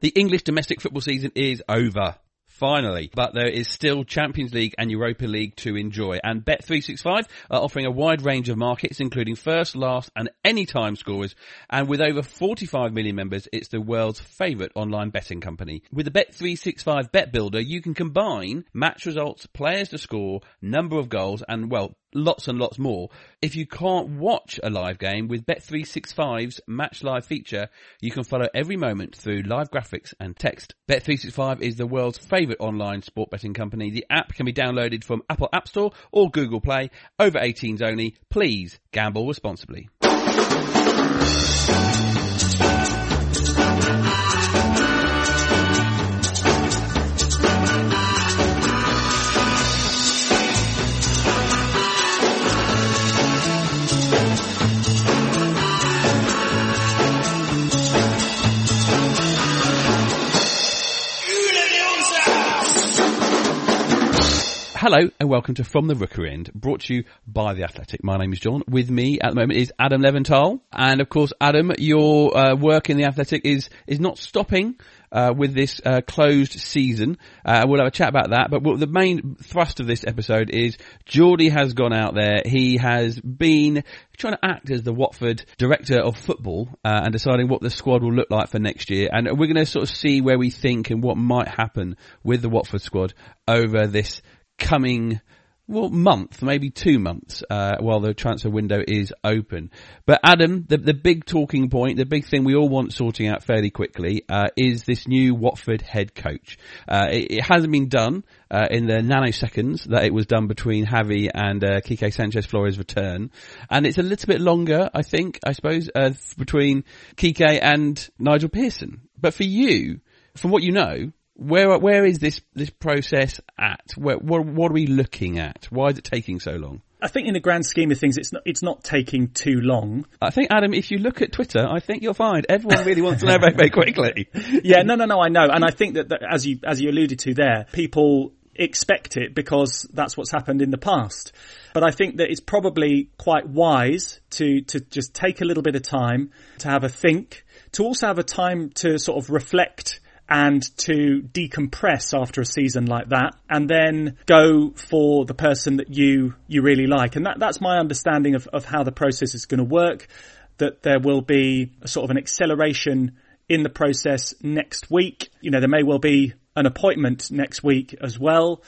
The English domestic football season is over. Finally. But there is still Champions League and Europa League to enjoy. And Bet365 are offering a wide range of markets, including first, last and any time scorers. And with over 45 million members, it's the world's favourite online betting company. With the Bet365 Bet Builder, you can combine match results, players to score, number of goals, and well, lots and lots more. If you can't watch a live game with Bet365's Match Live feature, you can follow every moment through live graphics and text. Bet365 is the world's favourite online sport betting company. The app can be downloaded from Apple App Store or Google Play. Over 18s only. Please gamble responsibly. Hello and welcome to From the Rookery End, brought to you by The Athletic. My name is John. With me at the moment is Adam Leventhal. And of course, Adam, your uh, work in The Athletic is, is not stopping uh, with this uh, closed season. Uh, we'll have a chat about that. But the main thrust of this episode is Geordie has gone out there. He has been trying to act as the Watford director of football uh, and deciding what the squad will look like for next year. And we're going to sort of see where we think and what might happen with the Watford squad over this coming well, month, maybe two months, uh, while the transfer window is open. But Adam, the, the big talking point, the big thing we all want sorting out fairly quickly, uh, is this new Watford head coach. Uh, it, it, hasn't been done, uh, in the nanoseconds that it was done between Javi and, uh, Quique Sanchez Flores return. And it's a little bit longer, I think, I suppose, uh, between Quique and Nigel Pearson. But for you, from what you know, where where is this this process at? Where, what what are we looking at? Why is it taking so long? I think in the grand scheme of things, it's not it's not taking too long. I think Adam, if you look at Twitter, I think you'll find everyone really wants to know very very quickly. yeah, no, no, no, I know, and I think that, that as you as you alluded to there, people expect it because that's what's happened in the past. But I think that it's probably quite wise to to just take a little bit of time to have a think, to also have a time to sort of reflect and to decompress after a season like that and then go for the person that you, you really like. And that, that's my understanding of, of how the process is going to work, that there will be a sort of an acceleration in the process next week. You know, there may well be an appointment next week as well.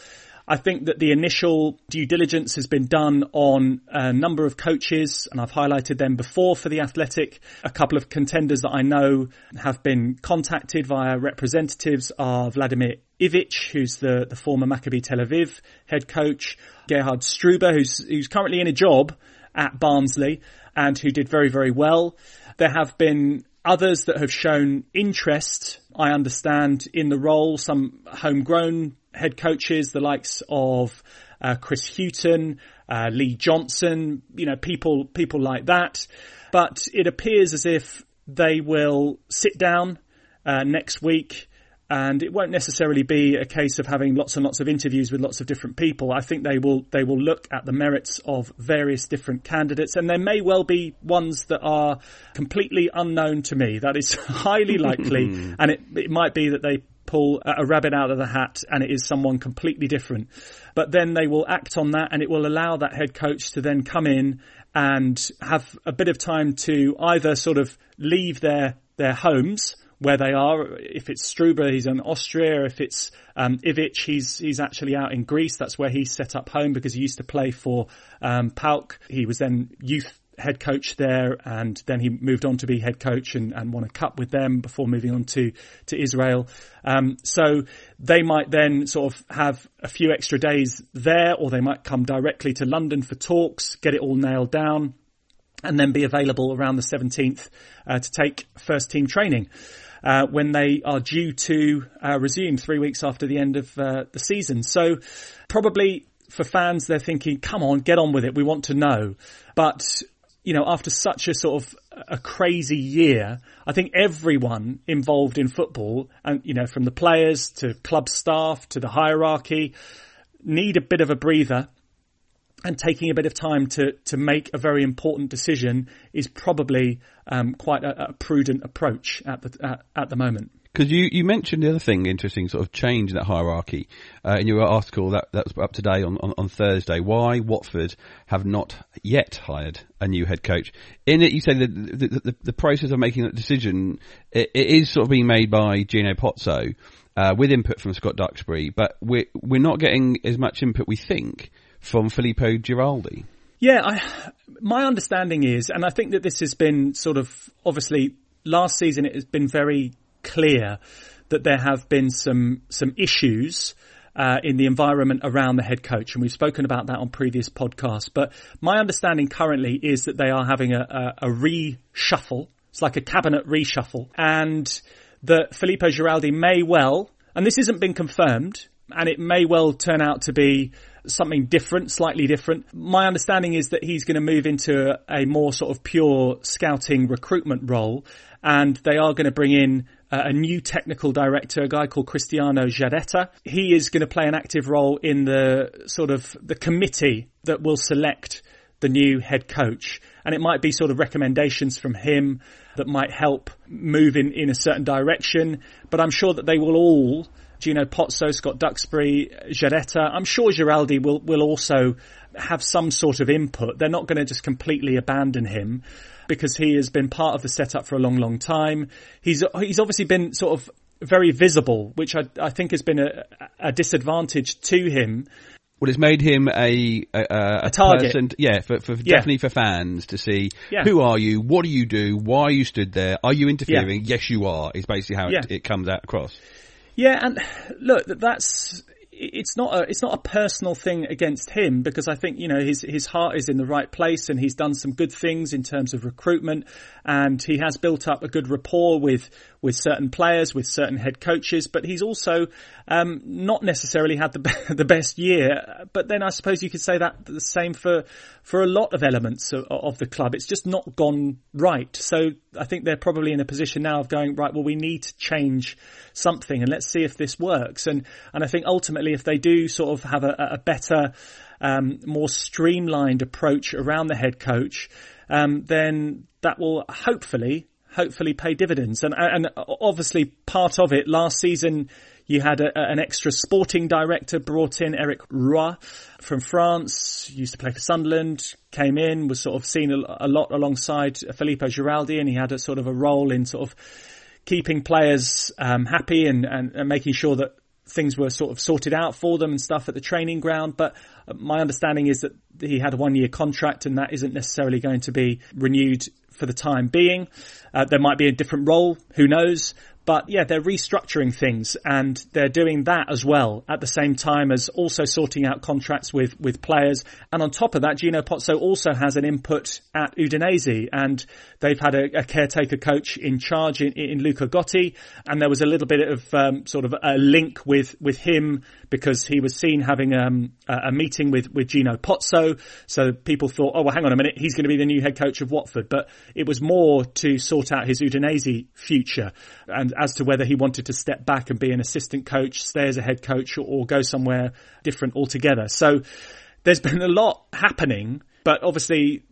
I think that the initial due diligence has been done on a number of coaches, and I've highlighted them before for the Athletic. A couple of contenders that I know have been contacted via representatives are Vladimir Ivic, who's the, the former Maccabi Tel Aviv head coach, Gerhard Struber, who's, who's currently in a job at Barnsley and who did very, very well. There have been others that have shown interest, I understand, in the role, some homegrown head coaches, the likes of uh, Chris Hughton, uh, Lee Johnson, you know, people people like that. But it appears as if they will sit down uh, next week. And it won't necessarily be a case of having lots and lots of interviews with lots of different people. I think they will they will look at the merits of various different candidates, and there may well be ones that are completely unknown to me. That is highly likely, and it, it might be that they pull a rabbit out of the hat and it is someone completely different. But then they will act on that and it will allow that head coach to then come in and have a bit of time to either sort of leave their, their homes where they are. If it's Struber, he's in Austria. If it's um, Ivic, he's he's actually out in Greece. That's where he set up home because he used to play for um. He was then youth head coach there, and then he moved on to be head coach and, and won a cup with them before moving on to to Israel. Um, so they might then sort of have a few extra days there, or they might come directly to London for talks, get it all nailed down, and then be available around the 17th uh, to take first team training. Uh, when they are due to uh, resume three weeks after the end of uh, the season. So probably for fans, they're thinking, come on, get on with it. We want to know. But you know, after such a sort of a crazy year, I think everyone involved in football and, you know, from the players to club staff to the hierarchy need a bit of a breather and taking a bit of time to, to make a very important decision is probably um, quite a, a, prudent approach at the at, at the moment. Because you, you mentioned the other thing, interesting sort of change in that hierarchy uh, in your article that, that was up today on, on, on Thursday. Why Watford have not yet hired a new head coach. In it, you say that the, the, the process of making that decision it, it is sort of being made by Gino Pozzo uh, with input from Scott Duxbury, but we're we're not getting as much input we think from Filippo Giraldi. Yeah, I, my understanding is, and I think that this has been sort of obviously last season it has been very clear that there have been some some issues uh, in the environment around the head coach, and we've spoken about that on previous podcasts. But my understanding currently is that they are having a, a, a reshuffle. It's like a cabinet reshuffle, and that Filippo Giraldi may well, and this hasn't been confirmed, and it may well turn out to be something different, slightly different. My understanding is that he's going to move into a more sort of pure scouting recruitment role and they are going to bring in Uh, a new technical director, a guy called Cristiano Giaretta. He is going to play an active role in the sort of the committee that will select the new head coach. And it might be sort of recommendations from him that might help move in, in a certain direction. But I'm sure that they will all Gino Pozzo, Scott Duxbury, Giaretta. I'm sure Giraldi will, will also have some sort of input. They're not going to just completely abandon him because he has been part of the setup for a long, long time. He's, he's obviously been sort of very visible, which I, I think has been a, a disadvantage to him. Well, it's made him a a, a, a target. Person, yeah, for, for yeah. definitely for fans to see yeah. who are you, what do you do, why are you stood there, are you interfering? Yeah. Yes, you are. Is basically how it, it comes out across. Yeah, and look, that's it's not a it's not a personal thing against him because I think you know his his heart is in the right place and he's done some good things in terms of recruitment and he has built up a good rapport with with certain players, with certain head coaches, but he's also um, not necessarily had the the best year. But then I suppose you could say that the same for for a lot of elements of, of, the club. It's just not gone right. So I think they're probably in a position now of going right. Well, we need to change something, and let's see if this works. And and I think ultimately, if they do sort of have a, a better um, more streamlined approach around the head coach, um, then that will hopefully hopefully pay dividends. And and obviously part of it last season you had a, an extra sporting director brought in, Eric Roy from France, used to play for Sunderland, came in, was sort of seen a, a lot alongside Filippo Giraldi, and he had a sort of a role in sort of keeping players um, happy and, and, and making sure that things were sort of sorted out for them and stuff at the training ground. But uh, my understanding is that he had a one year contract and that isn't necessarily going to be renewed for the time being. Uh, there might be a different role, who knows? But yeah, they're restructuring things and they're doing that as well at the same time as also sorting out contracts with, with players. And on top of that, Gino Pozzo also has an input at Udinese and they've had a, a caretaker coach in charge in, in Luca Gotti. And there was a little bit of um, sort of a link with, with him because he was seen having um, a meeting with, with Gino Pozzo. So people thought, oh, well, hang on a minute, he's going to be the new head coach of Watford. But it was more to sort out his Udinese future and as to whether he wanted to step back and be an assistant coach, stay as a head coach, or, or go somewhere different altogether. So there's been a lot happening, but obviously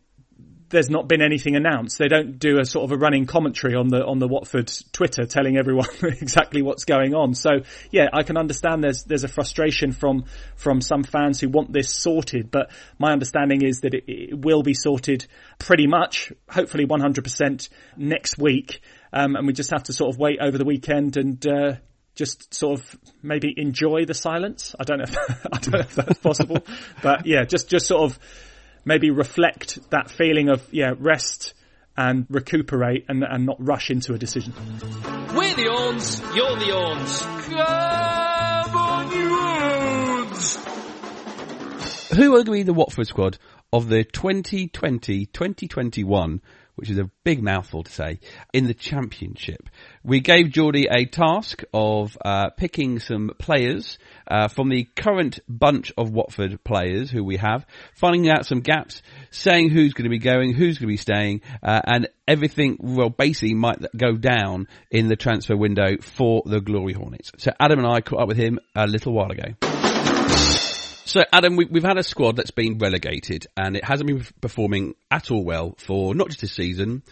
there's not been anything announced. They don't do a sort of a running commentary on the on the Watford Twitter telling everyone exactly what's going on. So yeah, I can understand there's there's a frustration from from some fans who want this sorted, but my understanding is that it, it will be sorted pretty much, hopefully 100% next week, um, and we just have to sort of wait over the weekend and. Uh, just sort of maybe enjoy the silence. I don't know if, I don't know if that's possible, but yeah, just, just sort of maybe reflect that feeling of yeah rest and recuperate and, and not rush into a decision. We're the Orns, you're the Orns. Come on, you Orns! Who will be the Watford squad of the 2020-2021 which is a big mouthful to say, in the championship. We gave Geordie a task of uh, picking some players uh, from the current bunch of Watford players who we have, finding out some gaps, saying who's going to be going, who's going to be staying, uh, and everything, well, basically might go down in the transfer window for the Glory Hornets. So Adam and I caught up with him a little while ago. So, Adam, we, have had a squad that's been relegated, and it hasn't been performing at all well for not just this season,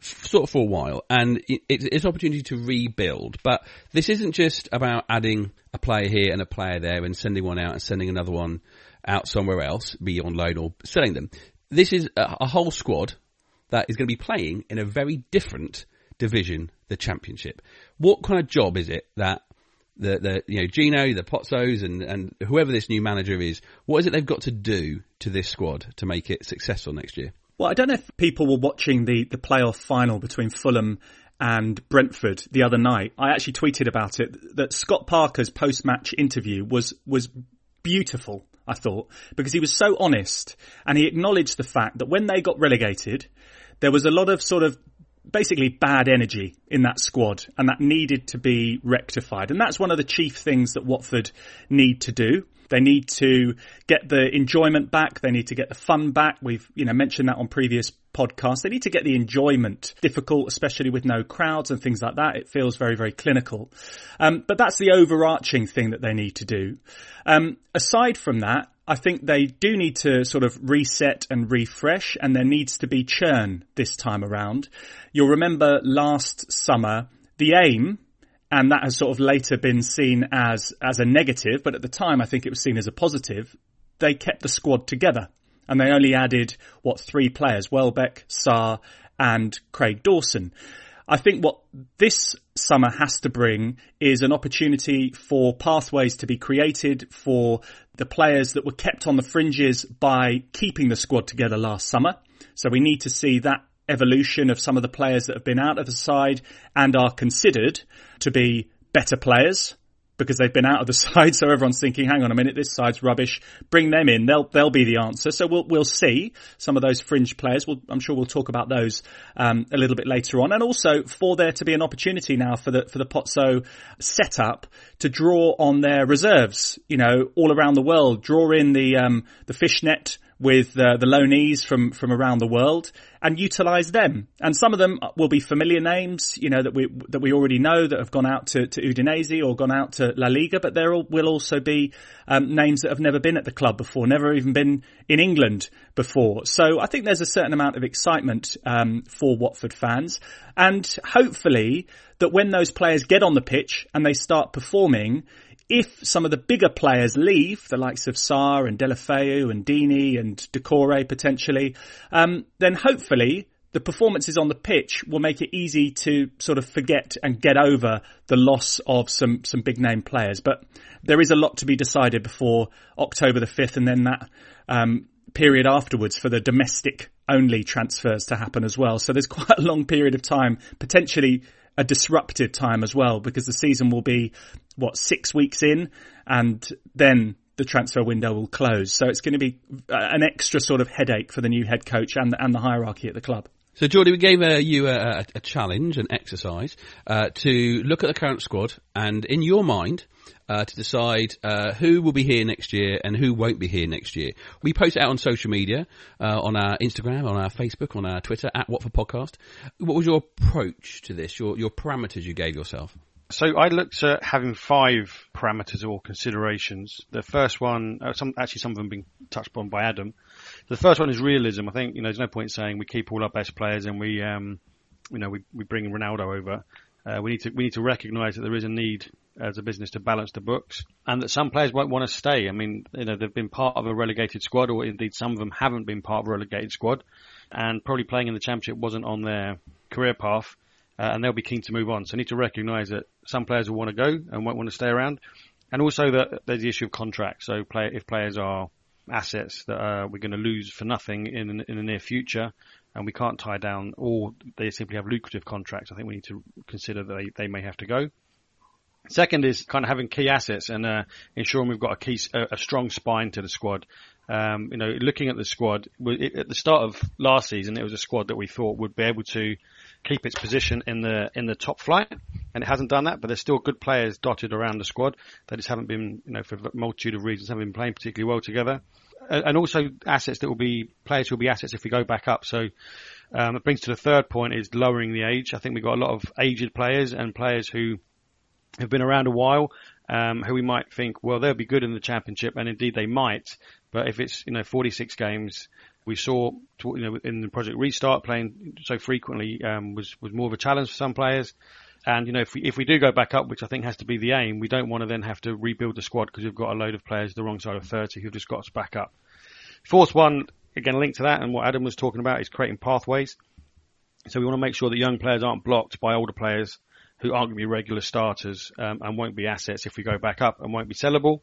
sort of for a while, and it, it's it's an opportunity to rebuild. But this isn't just about adding a player here and a player there, and sending one out and sending another one out somewhere else, be on loan or selling them. This is a, a whole squad that is going to be playing in a very different division, the Championship. What kind of job is it that the, the you know Gino, the Pozzos, and and whoever this new manager is, what is it they've got to do to this squad to make it successful next year? Well, I don't know if people were watching the, the playoff final between Fulham and Brentford the other night. I actually tweeted about it that Scott Parker's post match interview was was beautiful. I thought because he was so honest and he acknowledged the fact that when they got relegated, there was a lot of sort of basically bad energy in that squad and that needed to be rectified. And that's one of the chief things that Watford need to do. They need to get the enjoyment back. They need to get the fun back. We've, you know, mentioned that on previous podcasts. They need to get the enjoyment difficult, especially with no crowds and things like that. It feels very, very clinical. Um, but that's the overarching thing that they need to do. Um, aside from that, I think they do need to sort of reset and refresh and there needs to be churn this time around. You'll remember last summer, the aim and that has sort of later been seen as as a negative, but at the time I think it was seen as a positive. They kept the squad together, and they only added what three players: Welbeck, Sarr, and Craig Dawson. I think what this summer has to bring is an opportunity for pathways to be created for the players that were kept on the fringes by keeping the squad together last summer. So we need to see that evolution of some of the players that have been out of the side and are considered to be better players because they've been out of the side. So everyone's thinking, hang on a minute, this side's rubbish. Bring them in. They'll, they'll be the answer. So we'll, we'll see some of those fringe players. We'll, I'm sure we'll talk about those, um, a little bit later on. And also for there to be an opportunity now for the, for the Pozzo setup to draw on their reserves, you know, all around the world, draw in the, um, the fishnet with uh, the loanees from from around the world and utilize them. And some of them will be familiar names, you know, that we that we already know that have gone out to, to Udinese or gone out to La Liga, but there will also be um, names that have never been at the club before, never even been in England before. So I think there's a certain amount of excitement um, for Watford fans, and hopefully that when those players get on the pitch and they start performing, if some of the bigger players leave, the likes of Sarr and Deulofeu and Deeney and Doucouré potentially, um, then hopefully the performances on the pitch will make it easy to sort of forget and get over the loss of some, some big name players. But there is a lot to be decided before October the 5th and then that, um, period afterwards for the domestic only transfers to happen as well. So there's quite a long period of time, potentially a disruptive time as well because the season will be what six weeks in and then the transfer window will close. So it's going to be uh, an extra sort of headache for the new head coach and and the hierarchy at the club. So, Geordie, we gave uh, you a, a, challenge, an exercise, uh, to look at the current squad and, in your mind, uh, to decide uh, who will be here next year and who won't be here next year. We post it out on social media, uh, on our Instagram, on our Facebook, on our Twitter, at Watford Podcast. What was your approach to this, your, your parameters you gave yourself? So I looked at having five parameters or considerations. The first one, uh, some, actually some of them being touched upon by Adam. The first one is realism. I think you know there's no point saying we keep all our best players and we, um, you know, we, we bring Ronaldo over. Uh, we need to we need to recognise that there is a need as a business to balance the books, and that some players won't want to stay. I mean, you know, they've been part of a relegated squad, or indeed some of them haven't been part of a relegated squad, and probably playing in the championship wasn't on their career path uh, and they'll be keen to move on. So need to recognise that some players will want to go and won't want to stay around, and also that there's the issue of contracts. So play, if players are assets that uh, we're going to lose for nothing in in the near future, and we can't tie down, or they simply have lucrative contracts, I think we need to consider that they, they may have to go. Second is kind of having key assets and uh, ensuring we've got a key, a, strong spine to the squad. Um, you know, looking at the squad at the start of last season, it was a squad that we thought would be able to keep its position in the in the top flight, and it hasn't done that. But there's still good players dotted around the squad that just haven't been, you know, for a multitude of reasons, haven't been playing particularly well together, and also assets that will be players who will be assets if we go back up. So um, it brings to the third point is lowering the age. I think we've got a lot of aged players and players who have been around a while, um, who we might think, well, they'll be good in the championship, and indeed they might. But if it's you know 46 games, We saw, you know, in the Project Restart, playing so frequently um, was was more of a challenge for some players. And you know, if we if we do go back up, which I think has to be the aim, we don't want to then have to rebuild the squad because we've got a load of players the wrong side of 30 who've just got us back up. Fourth one, again linked to that, and what Adam was talking about is creating pathways. So we want to make sure that young players aren't blocked by older players who aren't going to be regular starters um, and won't be assets if we go back up and won't be sellable.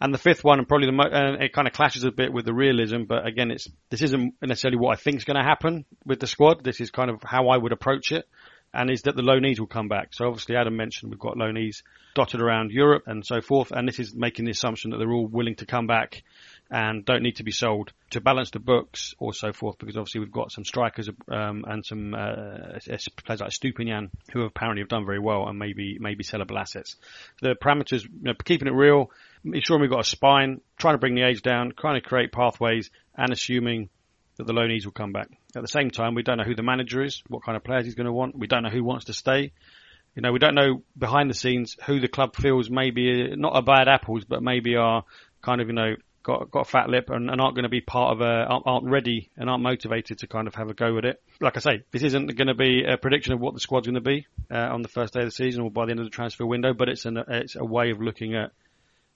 And the fifth one, and probably the mo- uh, it kind of clashes a bit with the realism, but again, it's this isn't necessarily what I think is going to happen with the squad. This is kind of how I would approach it, and is that the loanees will come back. So obviously, Adam mentioned we've got loanees dotted around Europe and so forth, and this is making the assumption that they're all willing to come back and don't need to be sold to balance the books or so forth because obviously we've got some strikers um, and some uh, players like Estupiñán who apparently have done very well and maybe maybe sellable assets. The parameters, you know, keeping it real, ensuring we've got a spine, trying to bring the age down, trying to create pathways and assuming that the loanees will come back. At the same time, we don't know who the manager is, what kind of players he's going to want. We don't know who wants to stay. You know, we don't know behind the scenes who the club feels maybe not are bad apples, but maybe are kind of, you know, got got a fat lip and, and aren't going to be part of a aren't, aren't, ready and aren't motivated to kind of have a go at it. Like I say, this isn't going to be a prediction of what the squad's going to be uh, on the first day of the season or by the end of the transfer window, but it's an it's a way of looking at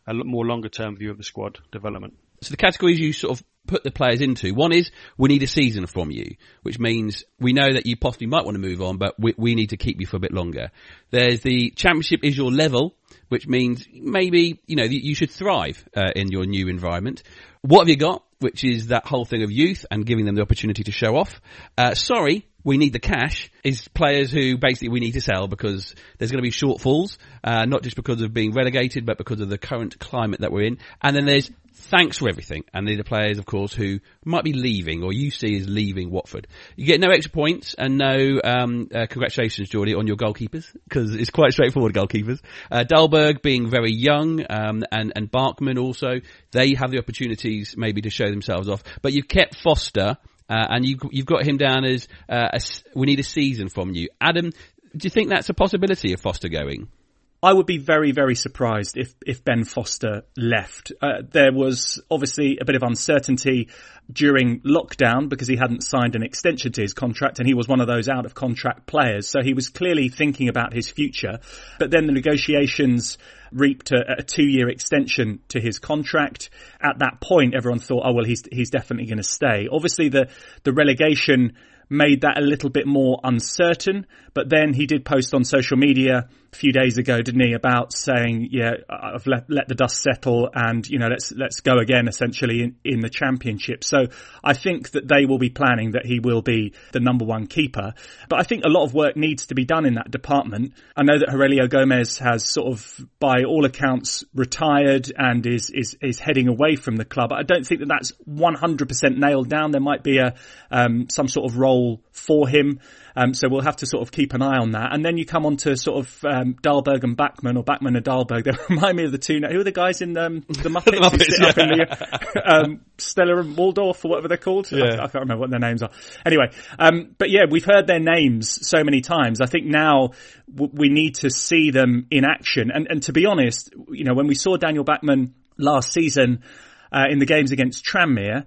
a more longer term view of the squad development. So the categories you sort of put the players into. One is we need a season from you, which means we know that you possibly might want to move on, but we, we need to keep you for a bit longer. There's the championship is your level, which means maybe, you know, you should thrive uh, in your new environment. What have you got? Which is that whole thing of youth and giving them the opportunity to show off. Uh, sorry, we need the cash is players who basically we need to sell because there's going to be shortfalls, uh, not just because of being relegated, but because of the current climate that we're in. And then there's thanks for everything. And these are players, of course, who might be leaving or you see is leaving Watford. You get no extra points and no um, uh, congratulations, Geordie, on your goalkeepers because it's quite straightforward goalkeepers. Uh, Dahlberg being very young um, and and Bachmann also they have the opportunities maybe to show themselves off. But you've kept Foster. Uh, and you, you've got him down as uh, a, we need a season from you, Adam. Do you think that's a possibility of Foster going? I would be very, very surprised if, if Ben Foster left. Uh, there was obviously a bit of uncertainty during lockdown because he hadn't signed an extension to his contract and he was one of those out of contract players. So he was clearly thinking about his future. But then the negotiations reaped a, a two year extension to his contract. At that point, everyone thought, oh, well, he's, he's definitely going to stay. Obviously the, the relegation made that a little bit more uncertain. But then he did post on social media a few days ago, didn't he, about saying, "Yeah, I've let let the dust settle, and you know, let's let's go again." Essentially in, in the championship. So I think that they will be planning that he will be the number one keeper. But I think a lot of work needs to be done in that department. I know that Heurelho Gomes has sort of, by all accounts, retired and is is is heading away from the club. I don't think that that's 100% nailed down. There might be a um, some sort of role for him. Um, so we'll have to sort of keep an eye on that. And then you come on to sort of um, Dahlberg and Bachmann, or Bachmann and Dahlberg. They remind me of the two. Who are the guys in um, the Muppets? the Muppets yeah. up in the, um, Stella and Waldorf, or whatever they're called. Yeah. I, I, can't remember what their names are. Anyway, um, but yeah, we've heard their names so many times. I think now w- we need to see them in action. And, and to be honest, you know, when we saw Daniel Bachmann last season uh, in the games against Tranmere,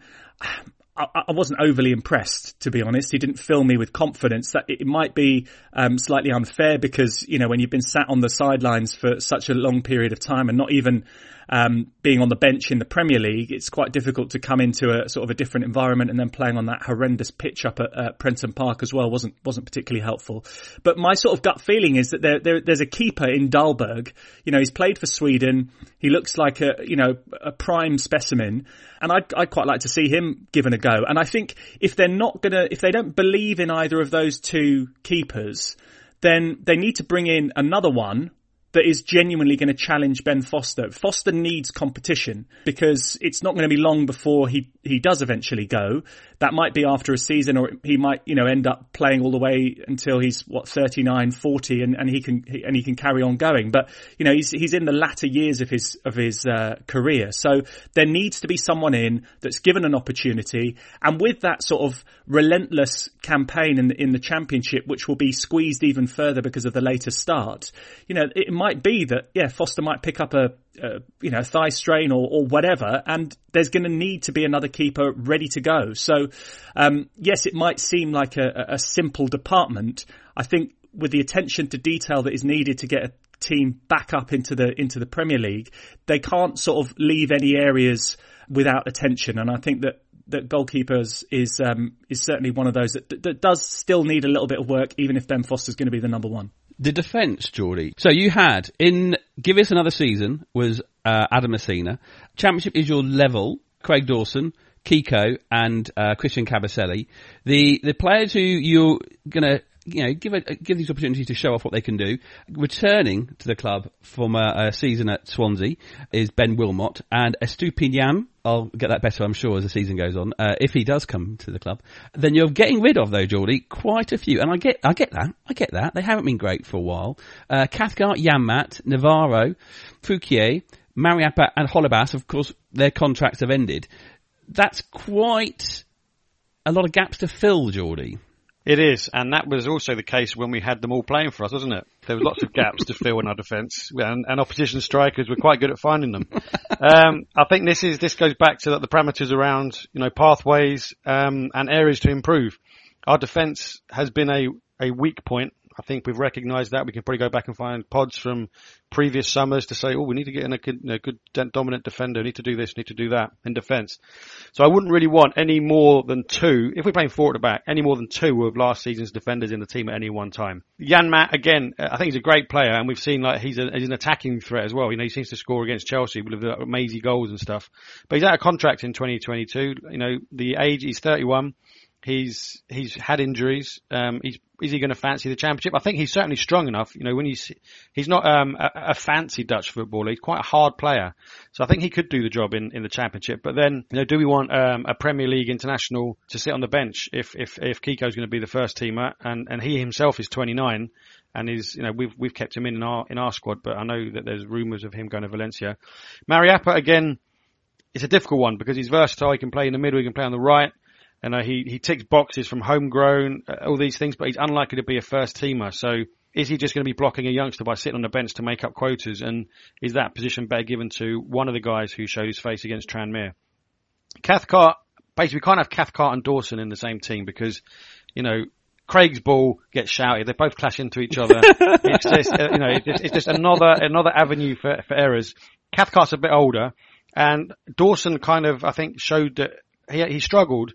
I, wasn't overly impressed, to be honest. He didn't fill me with confidence. That it might be um, slightly unfair because you know when you've been sat on the sidelines for such a long period of time and not even um, being on the bench in the Premier League, it's quite difficult to come into a sort of a different environment and then playing on that horrendous pitch up at Prenton Park as well wasn't wasn't particularly helpful. But my sort of gut feeling is that there, there there's a keeper in Dahlberg. You know, he's played for Sweden. He looks like a you know a prime specimen, and I'd, I'd quite like to see him given a go. And I think if they're not gonna, if they don't believe in either of those two keepers, then they need to bring in another one that is genuinely going to challenge Ben Foster. Foster needs competition because it's not going to be long before he, he does eventually go. That might be after a season or he might, you know, end up playing all the way until he's what, 39, 40 and, and he can, and he can carry on going. But, you know, he's, he's in the latter years of his, of his, uh, career. So there needs to be someone in that's given an opportunity and with that sort of relentless campaign in the, in the championship, which will be squeezed even further because of the later start, you know, it might might be that yeah, Foster might pick up a, a you know thigh strain or, or whatever, and there's going to need to be another keeper ready to go. So um, yes, it might seem like a, a simple department. I think with the attention to detail that is needed to get a team back up into the into the Premier League, they can't sort of leave any areas without attention. And I think that that goalkeepers is um, is certainly one of those that, that does still need a little bit of work, even if Ben Foster's going to be the number one. The defence, Geordie. So you had in Give Us Another Season was uh, Adam Masina. Championship is your level. Craig Dawson, Kiko, and uh, Christian Kabasele. The the players who you're going to you know, give a, give these opportunities to show off what they can do. Returning to the club from a, a season at Swansea is Ben Wilmot and Estupiñán. I'll get that better, I'm sure, as the season goes on. Uh, if he does come to the club, then you're getting rid of, though, Geordie, quite a few. And I get, I get that. I get that. They haven't been great for a while. Uh, Cathcart, Janmaat, Navarro, Foulquier, Mariappa, and Holebas. Of course, their contracts have ended. That's quite a lot of gaps to fill, Geordie. It is, and that was also the case when we had them all playing for us, wasn't it? There were lots of gaps to fill in our defence, and, and, opposition strikers were quite good at finding them. Um, I think this is this goes back to the parameters around you know pathways um, and areas to improve. Our defence has been a a weak point I think we've recognised that. We can probably go back and find pods from previous summers to say, oh, we need to get in a good, a good dominant defender. We need to do this, need to do that in defence. So I wouldn't really want any more than two, if we're playing four at the back, any more than two of last season's defenders in the team at any one time. Janmaat, again, uh, I think he's a great player and we've seen like he's, a, he's an attacking threat as well. You know, he seems to score against Chelsea with amazing goals and stuff. But he's out of contract in 2022. You know, the age, he's 31. He's he's had injuries. Um, he's is he going to fancy the championship? I think he's certainly strong enough. You know, when he's he's not um, a, a, fancy Dutch footballer. He's quite a hard player, so I think he could do the job in, in the championship. But then, you know, do we want um, a Premier League international to sit on the bench if if if Kiko's going to be the first teamer and and he himself is 29? and is you know we've we've kept him in in our in our squad, but I know that there's rumours of him going to Valencia. Mariappa again, it's a difficult one because he's versatile. He can play in the middle, he can play on the right. And uh, he he ticks boxes from homegrown, uh, all these things, but he's unlikely to be a first teamer. So is he just going to be blocking a youngster by sitting on the bench to make up quotas? And is that position better given to one of the guys who showed his face against Tranmere? Cathcart, basically, we can't have Cathcart and Dawson in the same team because, you know, Craig's ball gets shouted. They both clash into each other. it's just, uh, you know, it's just, it's just, another another avenue for, for errors. Cathcart's a bit older, and Dawson kind of, I think, showed that he he struggled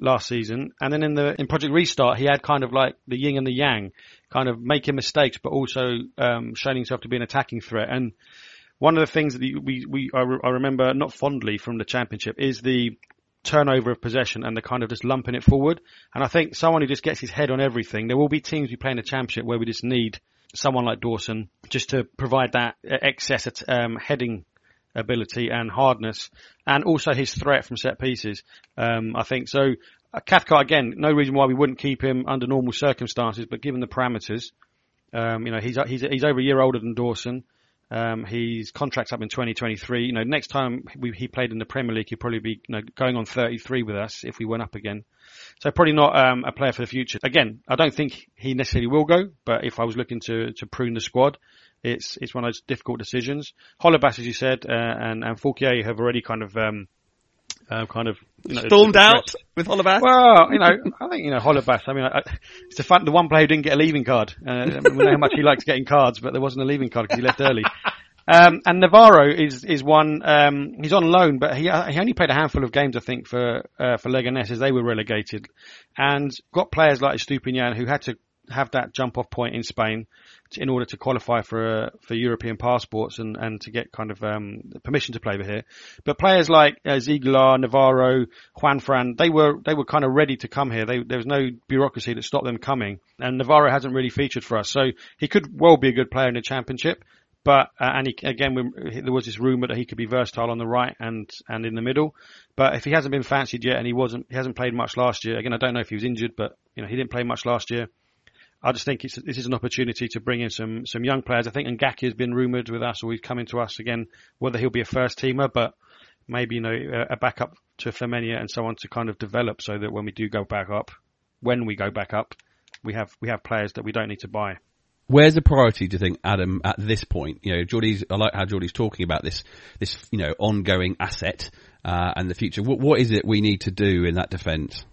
last season. And then in the in Project Restart, he had kind of like the yin and the yang, kind of making mistakes, but also um, showing himself to be an attacking threat. And one of the things that we we I, re- I remember not fondly from the championship is the turnover of possession and the kind of just lumping it forward. And I think someone who just gets his head on everything. There will be teams we play in the championship where we just need someone like Dawson just to provide that excess um, heading ability and hardness, and also his threat from set pieces. Um, I think so. Uh, Cathcart again, no reason why we wouldn't keep him under normal circumstances, but given the parameters, um, you know, he's he's he's over a year older than Dawson. Um, his contract's up in 2023. You know, next time we, he played in the Premier League, he'd probably be you know, going on 33 with us if we went up again. So probably not um, a player for the future. Again, I don't think he necessarily will go, but if I was looking to to prune the squad, it's it's one of those difficult decisions. Holebas, as you said, uh, and and Foulquier have already kind of um, uh, kind of you know, stormed out with Holebas. Well, you know, I think you know Holebas. I mean, I, it's the fun, the one player who didn't get a leaving card. Uh, we know how much he likes getting cards, but there wasn't a leaving card because he left early. Um, and Navarro is is one. Um, he's on loan, but he he only played a handful of games, I think, for uh, for Leganés as they were relegated, and got players like Estupiñán who had to have that jump off point in Spain in order to qualify for uh, for European passports and, and to get kind of um, permission to play over here. But players like uh, Ziegler, Navarro, Juanfran, they were they were kind of ready to come here. They, there was no bureaucracy that stopped them coming, and Navarro hasn't really featured for us. So he could well be a good player in the championship. But uh, and he, again, we, there was this rumor that he could be versatile on the right and and in the middle. But if he hasn't been fancied yet, and he wasn't, he hasn't played much last year. Again, I don't know if he was injured, but you know he didn't play much last year. I just think this is an opportunity to bring in some some young players. I think Ngakia has been rumoured with us, or he's coming to us again. Whether he'll be a first teamer, but maybe you know a backup to Femenia and so on to kind of develop, so that when we do go back up, when we go back up, we have we have players that we don't need to buy. Where's the priority, do you think, Adam, at this point? You know, Geordie's, I like how Geordie's talking about this, this, you know, ongoing asset, uh, and the future. What, what is it we need to do in that defence?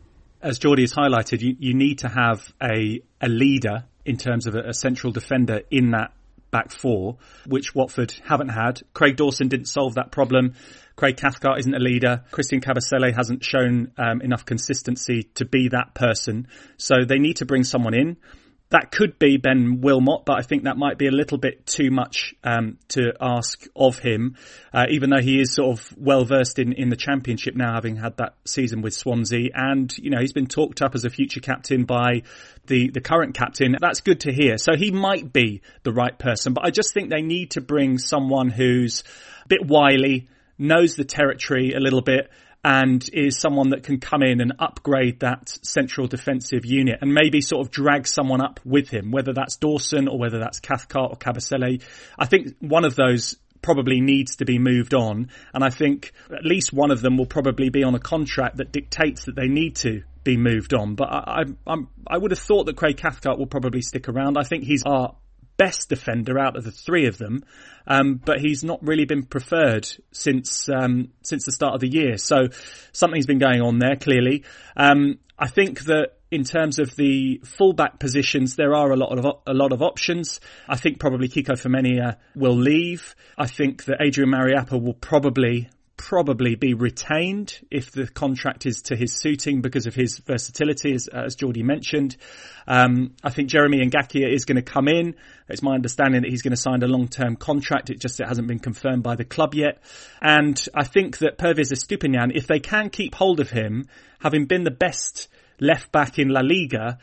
As Geordie has highlighted, you, you need to have a, a leader in terms of a, a central defender in that back four, which Watford haven't had. Craig Dawson didn't solve that problem. Craig Cathcart isn't a leader. Christian Kabasele hasn't shown um, enough consistency to be that person. So they need to bring someone in that could be Ben Wilmot, but I think that might be a little bit too much um, to ask of him, uh, even though he is sort of well versed in, in the championship now, having had that season with Swansea, and you know he's been talked up as a future captain by the the current captain. That's good to hear. So he might be the right person, but I just think they need to bring someone who's a bit wily, knows the territory a little bit, and is someone that can come in and upgrade that central defensive unit and maybe sort of drag someone up with him, whether that's Dawson or whether that's Cathcart or Kabasele. I think one of those probably needs to be moved on. And I think at least one of them will probably be on a contract that dictates that they need to be moved on. But I, I, I would have thought that Craig Cathcart will probably stick around. I think he's our best defender out of the three of them, um, but he's not really been preferred since um, since the start of the year. So something's been going on there clearly. Um, I think that in terms of the fullback positions, there are a lot of a lot of options. I think probably Kiko Femenia will leave. I think that Adrian Mariappa will probably probably be retained if the contract is to his suiting because of his versatility, as, as Geordie mentioned. Um, I think Jeremy Ngakia is going to come in. It's my understanding that he's going to sign a long-term contract. It just it hasn't been confirmed by the club yet. And I think that Pervis Estupiñán, if they can keep hold of him, having been the best left back in La Liga,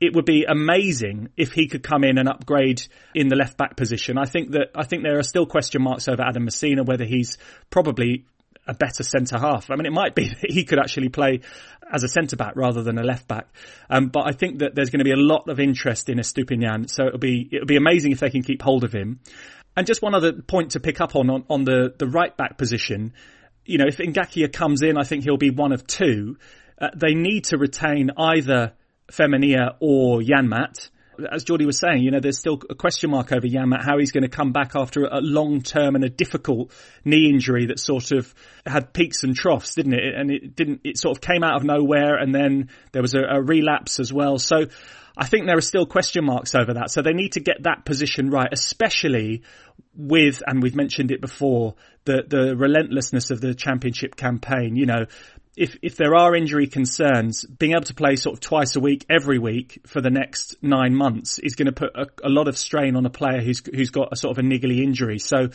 it would be amazing if he could come in and upgrade in the left back position. I think that I think there are still question marks over Adam Masina whether he's probably a better centre half. I mean, it might be that he could actually play as a centre back rather than a left back. Um, but I think that there's going to be a lot of interest in Estupiñán, so it'll be it'll be amazing if they can keep hold of him. And just one other point to pick up on on, on the the right back position. You know, if Ngakia comes in, I think he'll be one of two. Uh, they need to retain either Femenia or Janmaat. As Geordie was saying, you know, there's still a question mark over Janmaat, how he's going to come back after a long term and a difficult knee injury that sort of had peaks and troughs, didn't it? And it didn't, it sort of came out of nowhere and then there was a, a relapse as well. So I think there are still question marks over that. So they need to get that position right, especially with, and we've mentioned it before, the, the relentlessness of the championship campaign. You know, if if there are injury concerns, being able to play sort of twice a week, every week for the next nine months is going to put a, a, lot of strain on a player who's who's got a sort of a niggly injury. So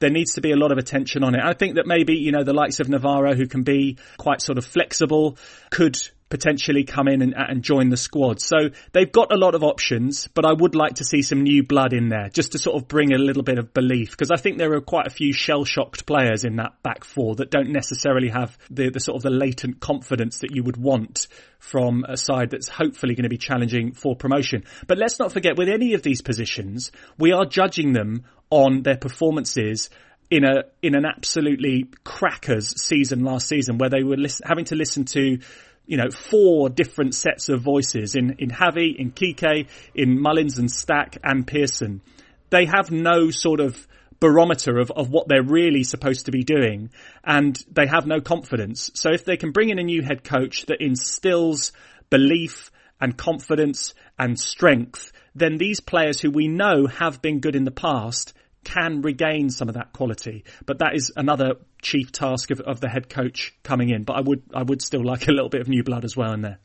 there needs to be a lot of attention on it. I think that maybe you know the likes of Navarro, who can be quite sort of flexible, could potentially come in and, and, join the squad. So they've got a lot of options, but I would like to see some new blood in there just to sort of bring a little bit of belief because I think there are quite a few shell shocked players in that back four that don't necessarily have the, the sort of the latent confidence that you would want from a side that's hopefully going to be challenging for promotion. But let's not forget with any of these positions, we are judging them on their performances in a in an absolutely crackers season last season where they were listen, having to listen to you know, four different sets of voices in, in Javi, in Quique, in Mullins and Stack and Pearson. They have no sort of barometer of, of what they're really supposed to be doing and they have no confidence. So if they can bring in a new head coach that instills belief and confidence and strength, then these players who we know have been good in the past can regain some of that quality. But that is another chief task of, of the head coach coming in. But I would I would still like a little bit of new blood as well in there.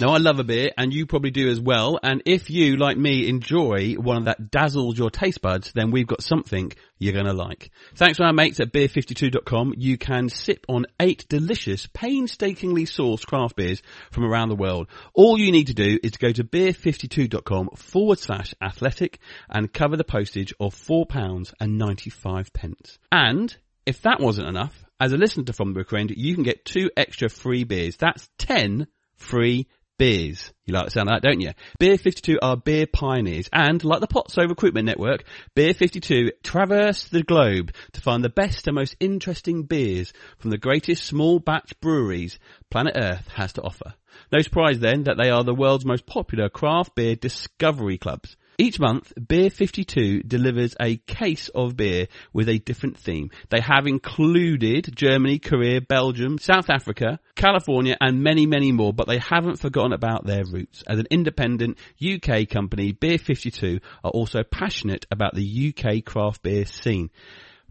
Now I love a beer and you probably do as well. And if you, like me, enjoy one that dazzles your taste buds, then we've got something you're going to like. Thanks to our mates at beer52.com, you can sip on eight delicious, painstakingly sourced craft beers from around the world. All you need to do is to go to beer52.com forward slash athletic and cover the postage of £4 and 95 pence. And if that wasn't enough, as a listener to From the Rookery End, you can get two extra free beers. That's 10 free beers. You like the sound of that, don't you? Beer 52 are beer pioneers and, like the Pozzo Recruitment Network, Beer 52 traverse the globe to find the best and most interesting beers from the greatest small batch breweries planet Earth has to offer. No surprise then that they are the world's most popular craft beer discovery clubs. Each month, Beer 52 delivers a case of beer with a different theme. They have included Germany, Korea, Belgium, South Africa, California, and many, many more, but they haven't forgotten about their roots. As an independent UK company, Beer 52 are also passionate about the UK craft beer scene.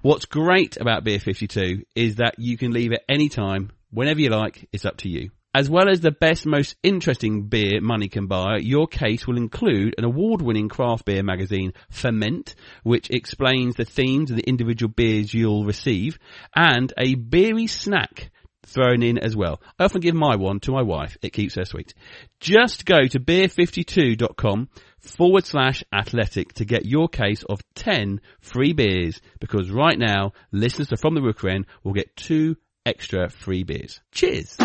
What's great about Beer 52 is that you can leave at any time, whenever you like, it's up to you. As well as the best, most interesting beer money can buy, your case will include an award-winning craft beer magazine, Ferment, which explains the themes of the individual beers you'll receive, and a beery snack thrown in as well. I often give my one to my wife. It keeps her sweet. Just go to beer52.com forward slash athletic to get your case of 10 free beers because right now listeners to From the Rookery End will get two extra free beers. Cheers!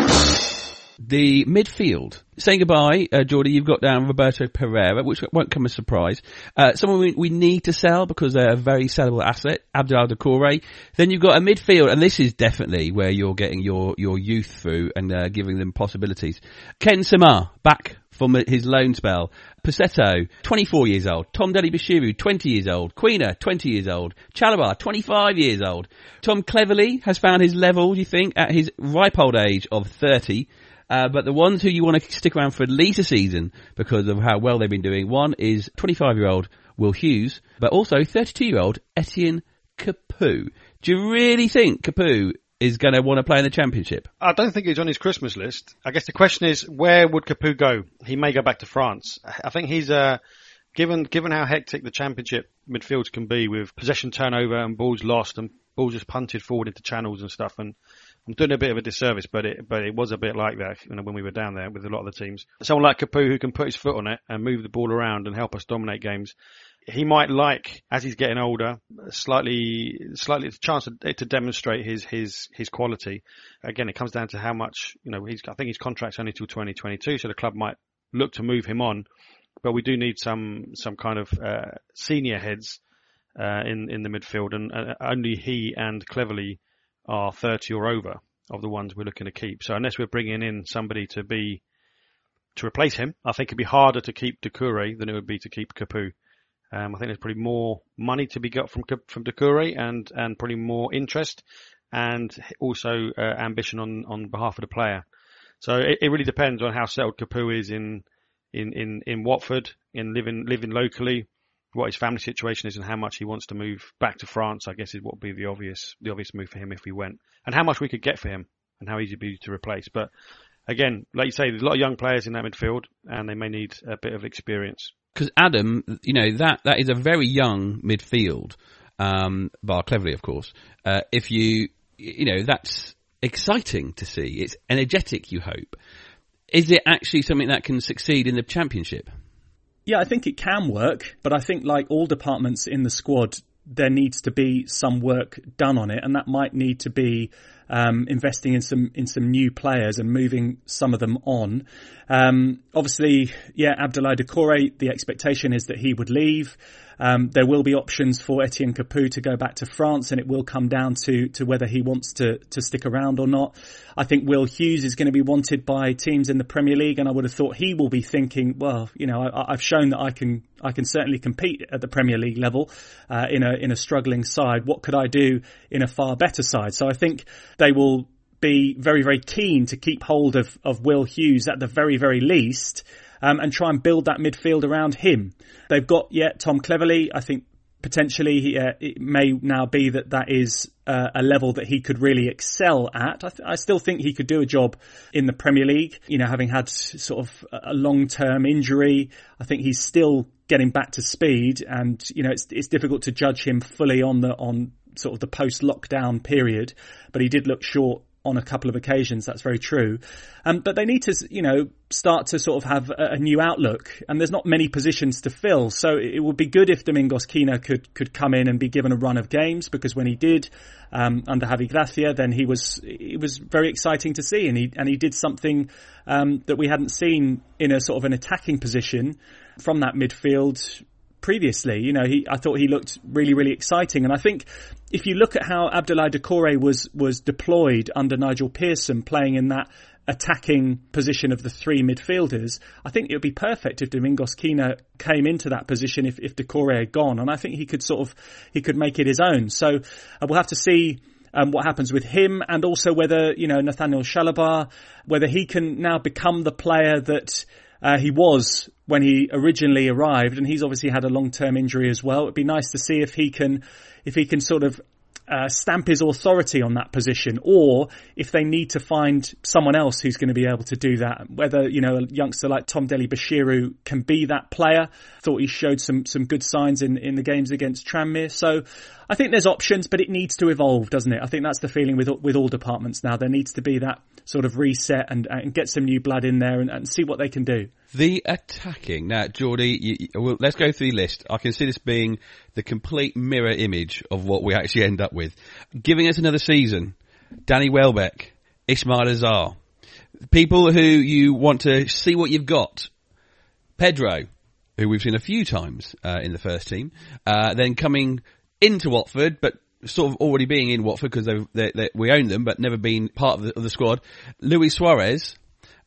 The midfield. Saying goodbye, uh, Geordie, you've got down Roberto Pereira, which won't come as a surprise. Uh, someone we, we need to sell because they're a very sellable asset, Abdoulaye Doucouré. Then you've got a midfield, and this is definitely where you're getting your, your youth through and uh, giving them possibilities. Ken Sema, back from his loan spell. Pussetto, 24 years old. Tom Dele-Bashiru, 20 years old. Quina, 20 years old. Chalobah, 25 years old. Tom Cleverley has found his level, do you think, at his ripe old age of 30. Uh, but the ones who you want to stick around for at least a season because of how well they've been doing, one is 25 year old Will Hughes, but also 32 year old Etienne Capoue. Do you really think Capoue is going to want to play in the championship? I don't think he's on his Christmas list. I guess the question is, where would Capoue go? He may go back to France. I think he's uh, given given how hectic the championship midfields can be with possession turnover and balls lost and balls just punted forward into channels and stuff. And I'm doing a bit of a disservice, but it but it was a bit like that you know, when we were down there with a lot of the teams. Someone like Capoue who can put his foot on it and move the ball around and help us dominate games. He might like, as he's getting older, slightly, slightly a chance to, to demonstrate his his his quality. Again, it comes down to how much you know. He's I think his contract's only till 2022, so the club might look to move him on. But we do need some some kind of uh, senior heads uh, in in the midfield, and uh, only he and Cleverley are 30 or over of the ones we're looking to keep. So unless we're bringing in somebody to be to replace him, I think it'd be harder to keep Doucouré than it would be to keep Capoue. Um, I think there's probably more money to be got from from Doucouré and and probably more interest and also uh, ambition on on behalf of the player. So it, it really depends on how settled Capoue is in in in in Watford, in living living locally, what his family situation is and how much he wants to move back to France, I guess is what would be the obvious the obvious move for him if we went, and how much we could get for him and how easy it'd be to replace. But again, like you say, there's a lot of young players in that midfield, and they may need a bit of experience. Because Adam, you know that that is a very young midfield, um, bar Cleverley, of course. Uh, if you, you know, that's exciting to see. It's energetic. You hope. Is it actually something that can succeed in the championship? Yeah, I think it can work, but I think like all departments in the squad, there needs to be some work done on it, and that might need to be um, investing in some in some new players and moving some of them on. Um, obviously, yeah, Abdoulaye Doucouré, the expectation is that he would leave. Um, there will be options for Etienne Capoue to go back to France, and it will come down to to whether he wants to to stick around or not. I think Will Hughes is going to be wanted by teams in the Premier League, and I would have thought he will be thinking, well, you know, I, have shown that I can I can certainly compete at the Premier League level uh, in a in a struggling side. What could I do in a far better side? So I think they will be very very keen to keep hold of of Will Hughes at the very very least um, and try and build that midfield around him. They've got yet Tom Cleverley. I think potentially he, uh, it may now be that that is uh, a level that he could really excel at. I, th- I, still think he could do a job in the Premier League. You know, having had sort of a long-term injury, I think he's still getting back to speed, and you know, it's it's difficult to judge him fully on the on sort of the post-lockdown period. But he did look short on a couple of occasions. That's very true. Um, but they need to, you know, start to sort of have a, a, new outlook. And there's not many positions to fill. So it would be good if Domingos Quina could, could come in and be given a run of games because when he did, um, under Javi Gracia, then he was, it was very exciting to see. And he, and he did something, um, that we hadn't seen in a sort of an attacking position from that midfield previously. You know, he, I thought he looked really, really exciting. And I think if you look at how Abdoulaye Doucouré was, was deployed under Nigel Pearson playing in that attacking position of the three midfielders, I think it would be perfect if Domingos Quina came into that position if, if Doucouré had gone. And I think he could sort of, he could make it his own. So uh, we'll have to see um, what happens with him and also whether, you know, Nathaniel Chalobah, whether he can now become the player that uh, he was when he originally arrived, and he's obviously had a long-term injury as well. It'd be nice to see if he can, if he can sort of uh, stamp his authority on that position, or if they need to find someone else who's going to be able to do that. Whether you know a youngster like Tom Dele-Bashiru can be that player. Thought he showed some some good signs in in the games against Tranmere. So I think there's options, but it needs to evolve, doesn't it? I think that's the feeling with with all departments now. There needs to be that sort of reset and, and get some new blood in there and, and see what they can do. The attacking. Now, Geordie, you, well, let's go through the list. I can see this being the complete mirror image of what we actually end up with. Giving us another season, Danny Welbeck, Ismaila Sarr. People who you want to see what you've got. Pedro, who we've seen a few times uh, in the first team. Uh, then coming into Watford, but sort of already being in Watford because they, they, we own them, but never been part of the, of the squad. Luis Suarez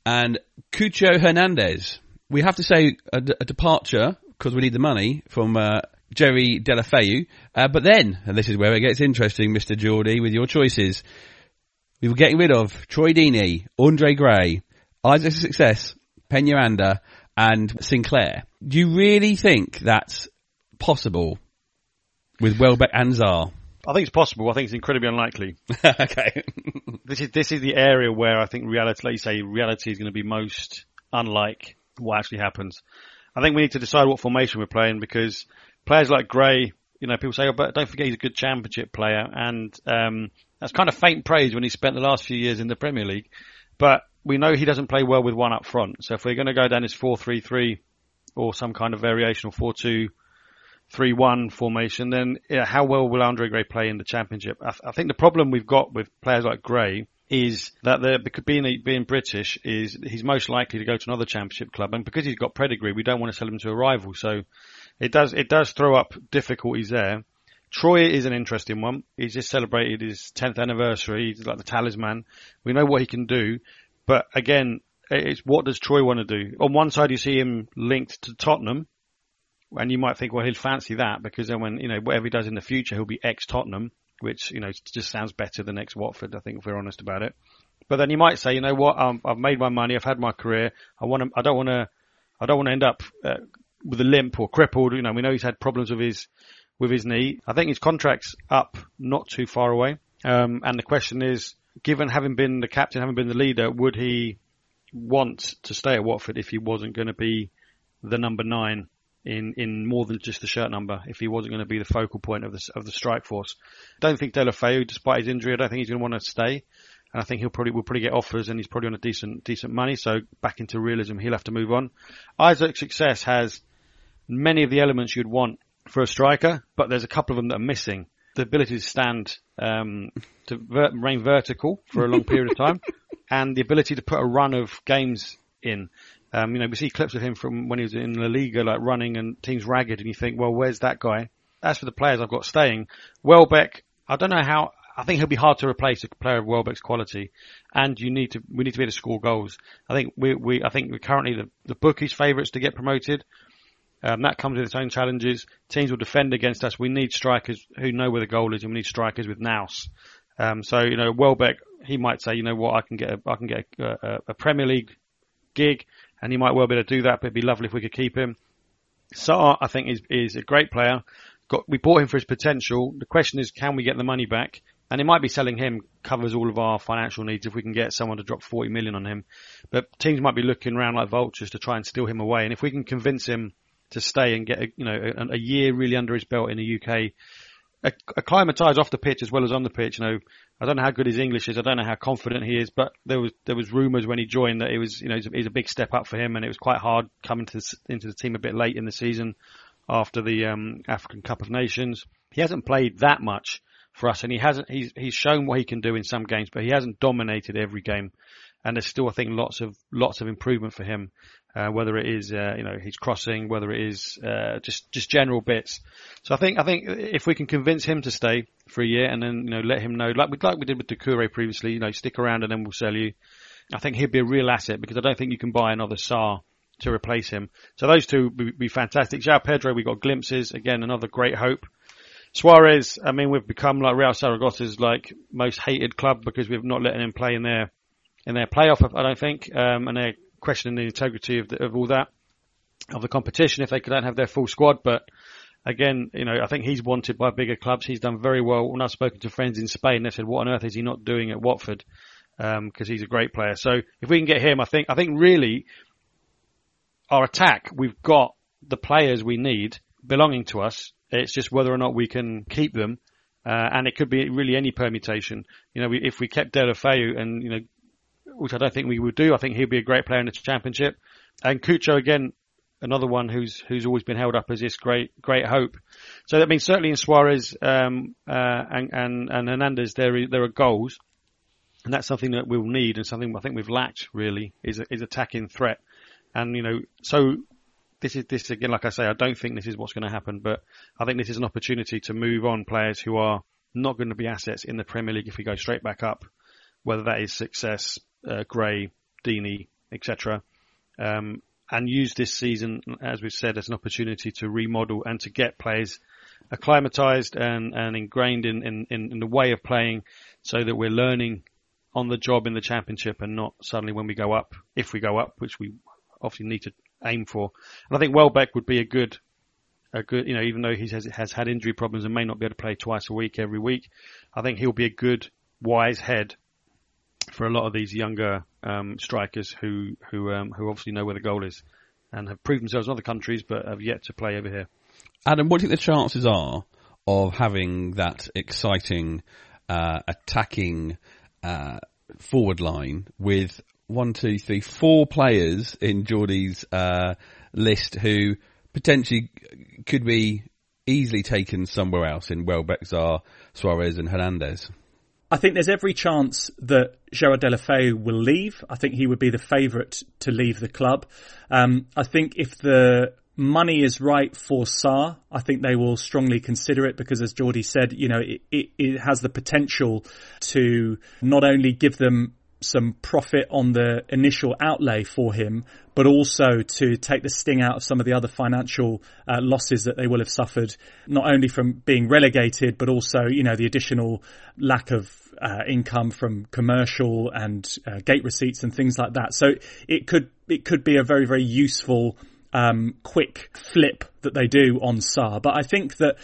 and Cucho Hernandez. We have to say a, departure because we need the money from uh, Jerry Deulofeu. Uh, but then, and this is where it gets interesting, Mr. Geordie, with your choices. We were getting rid of Troy Deeney, Andre Gray, Isaac Success, Peñaranda, and Sinclair. Do you really think that's possible with Welbeck and Sarr? I think it's possible. I think it's incredibly unlikely. okay. this is this is the area where I think reality, like you say, reality is going to be most unlike what actually happens. I think we need to decide what formation we're playing because players like Gray, you know, people say, oh, but don't forget he's a good championship player, and um, that's kind of faint praise when he spent the last few years in the Premier League. But we know he doesn't play well with one up front. So if we're going to go down this four-three-three or some kind of variation of four-two three-one formation, then yeah, how well will Andre Gray play in the championship? I, I, think the problem we've got with players like Gray is that being being British is he's most likely to go to another championship club, and because he's got pedigree, we don't want to sell him to a rival. So it does it does throw up difficulties there. Troy is an interesting one. He's just celebrated his 10th anniversary. He's like the talisman. We know what he can do, but again, it's what does Troy want to do? On one side, you see him linked to Tottenham, and you might think, well, he'll fancy that because then when, you know, whatever he does in the future, he'll be ex-Tottenham, which, you know, just sounds better than ex-Watford, I think, if we're honest about it. But then you might say, you know what, um, I've made my money, I've had my career, I want to, I don't want to, I don't want to end up uh, with a limp or crippled. You know, we know he's had problems with his, with his knee. I think his contract's up not too far away. Um, and the question is, given having been the captain, having been the leader, would he want to stay at Watford if he wasn't going to be the number nine in, in more than just the shirt number if he wasn't going to be the focal point of the, of the strike force. Don't think Deulofeu, despite his injury, I don't think he's going to want to stay. And I think he'll probably, will probably get offers and he's probably on a decent, decent money. So back into realism, he'll have to move on. Isaac's Success has many of the elements you'd want for a striker, but there's a couple of them that are missing. The ability to stand, um, to ver- remain vertical for a long period of time and the ability to put a run of games in. Um, you know, we see clips of him from when he was in La Liga, like running and teams ragged, and you think, well, where's that guy? As for the players I've got staying, Welbeck, I don't know how. I think he'll be hard to replace a player of Welbeck's quality, and you need to we need to be able to score goals. I think we we I think we're currently the the bookies' favourites to get promoted. Um, that comes with its own challenges. Teams will defend against us. We need strikers who know where the goal is, and we need strikers with nous. Um, so you know, Welbeck, he might say, you know what, I can get a, I can get a, a, a Premier League gig and he might well be able to do that. But it'd be lovely if we could keep him. Sarr, I think, is is a great player. Got we bought him for his potential. The question is, can we get the money back? And it might be selling him covers all of our financial needs if we can get someone to drop 40 million on him. But teams might be looking around like vultures to try and steal him away. And if we can convince him to stay and get a, you know a, a year really under his belt in the UK, acclimatise off the pitch as well as on the pitch. You know, I don't know how good his English is. I don't know how confident he is, but there was there was rumours when he joined that it was you know it was a big step up for him, and it was quite hard coming to the, into the team a bit late in the season after the um, African Cup of Nations. He hasn't played that much for us, and he hasn't he's he's shown what he can do in some games, but he hasn't dominated every game. And there's still, I think, lots of lots of improvement for him uh, whether it is uh, you know his crossing, whether it is uh, just just general bits. So I think I think if we can convince him to stay for a year and then you know let him know like we like we did with Doucouré previously, you know stick around and then we'll sell you. I think he'd be a real asset because I don't think you can buy another Sarr to replace him. So those two would be, fantastic. João Pedro, we got glimpses. Again, another great hope. Suarez, I mean, we've become like Real Zaragoza's like most hated club because we've not letting him play in their in their playoff. I don't think, um, and they're questioning the integrity of, the, of all that of the competition if they don't have their full squad. But again, you know, I think he's wanted by bigger clubs. He's done very well. When I've spoken to friends in Spain, they said, "What on earth is he not doing at Watford?" Because um, he's a great player. So if we can get him, I think I think really our attack, we've got the players we need belonging to us. It's just whether or not we can keep them. Uh, and it could be really any permutation. You know, we, if we kept Deulofeu and, you know, which I don't think we would do, I think he'd be a great player in the championship. And Cucho again, another one who's who's always been held up as this great great hope. So that means certainly in Suarez um, uh, and, and and Hernandez there there are goals, and that's something that we'll need and something I think we've lacked really is is attacking threat. And you know, so this is this again, like I say, I don't think this is what's going to happen, but I think this is an opportunity to move on players who are not going to be assets in the Premier League if we go straight back up, whether that is success, uh, Gray, Deeney, etc. Um, and use this season, as we've said, as an opportunity to remodel and to get players acclimatized and, and ingrained in, in, in the way of playing so that we're learning on the job in the championship and not suddenly when we go up, if we go up, which we obviously need to aim for. And I think Welbeck would be a good, a good, you know, even though he has, has had injury problems and may not be able to play twice a week every week, I think he'll be a good, wise head for a lot of these younger um, strikers who who um, who obviously know where the goal is and have proved themselves in other countries but have yet to play over here. Adam, what do you think the chances are of having that exciting uh, attacking uh, forward line with one, two, three, four players in Geordie's uh, list who potentially could be easily taken somewhere else in Welbeck, Sarr, Suarez and Hernandez? I think there's every chance that Gerard Deulofeu will leave. I think he would be the favourite to leave the club. Um, I think if the money is right for Sarr, I think they will strongly consider it because, as Geordie said, you know, it, it, it has the potential to not only give them some profit on the initial outlay for him, but also to take the sting out of some of the other financial uh, losses that they will have suffered, not only from being relegated, but also, you know, the additional lack of uh, income from commercial and uh, gate receipts and things like that. So it could it could be a very very useful um, quick flip that they do on Sarr. But I think that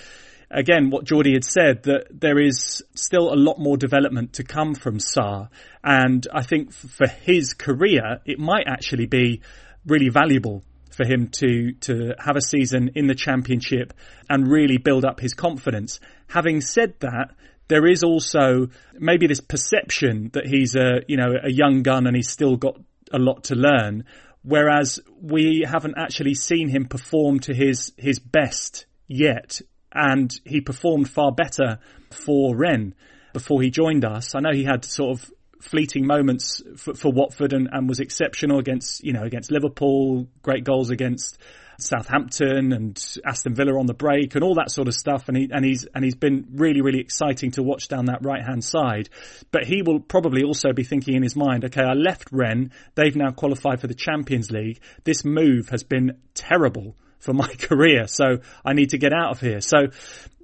again, what Geordie had said, that there is still a lot more development to come from Sarr. And I think for his career, it might actually be really valuable for him to, to have a season in the championship and really build up his confidence. Having said that, there is also maybe this perception that he's a, you know, a young gun and he's still got a lot to learn. Whereas we haven't actually seen him perform to his, his best yet and he performed far better for Rennes before he joined us. I know he had sort of fleeting moments for, for Watford and, and, was exceptional against, you know, against Liverpool, great goals against Southampton and Aston Villa on the break and all that sort of stuff. And he, and he's, and he's been really, really exciting to watch down that right hand side. But he will probably also be thinking in his mind, okay, I left Rennes. They've now qualified for the Champions League. This move has been terrible for my career. So I need to get out of here. So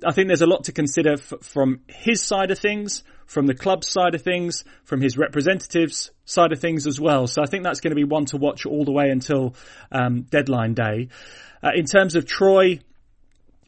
I think there's a lot to consider f- from his side of things, from the club's side of things, from his representatives side of things as well. So I think that's going to be one to watch all the way until um, deadline day. Uh, in terms of Troy,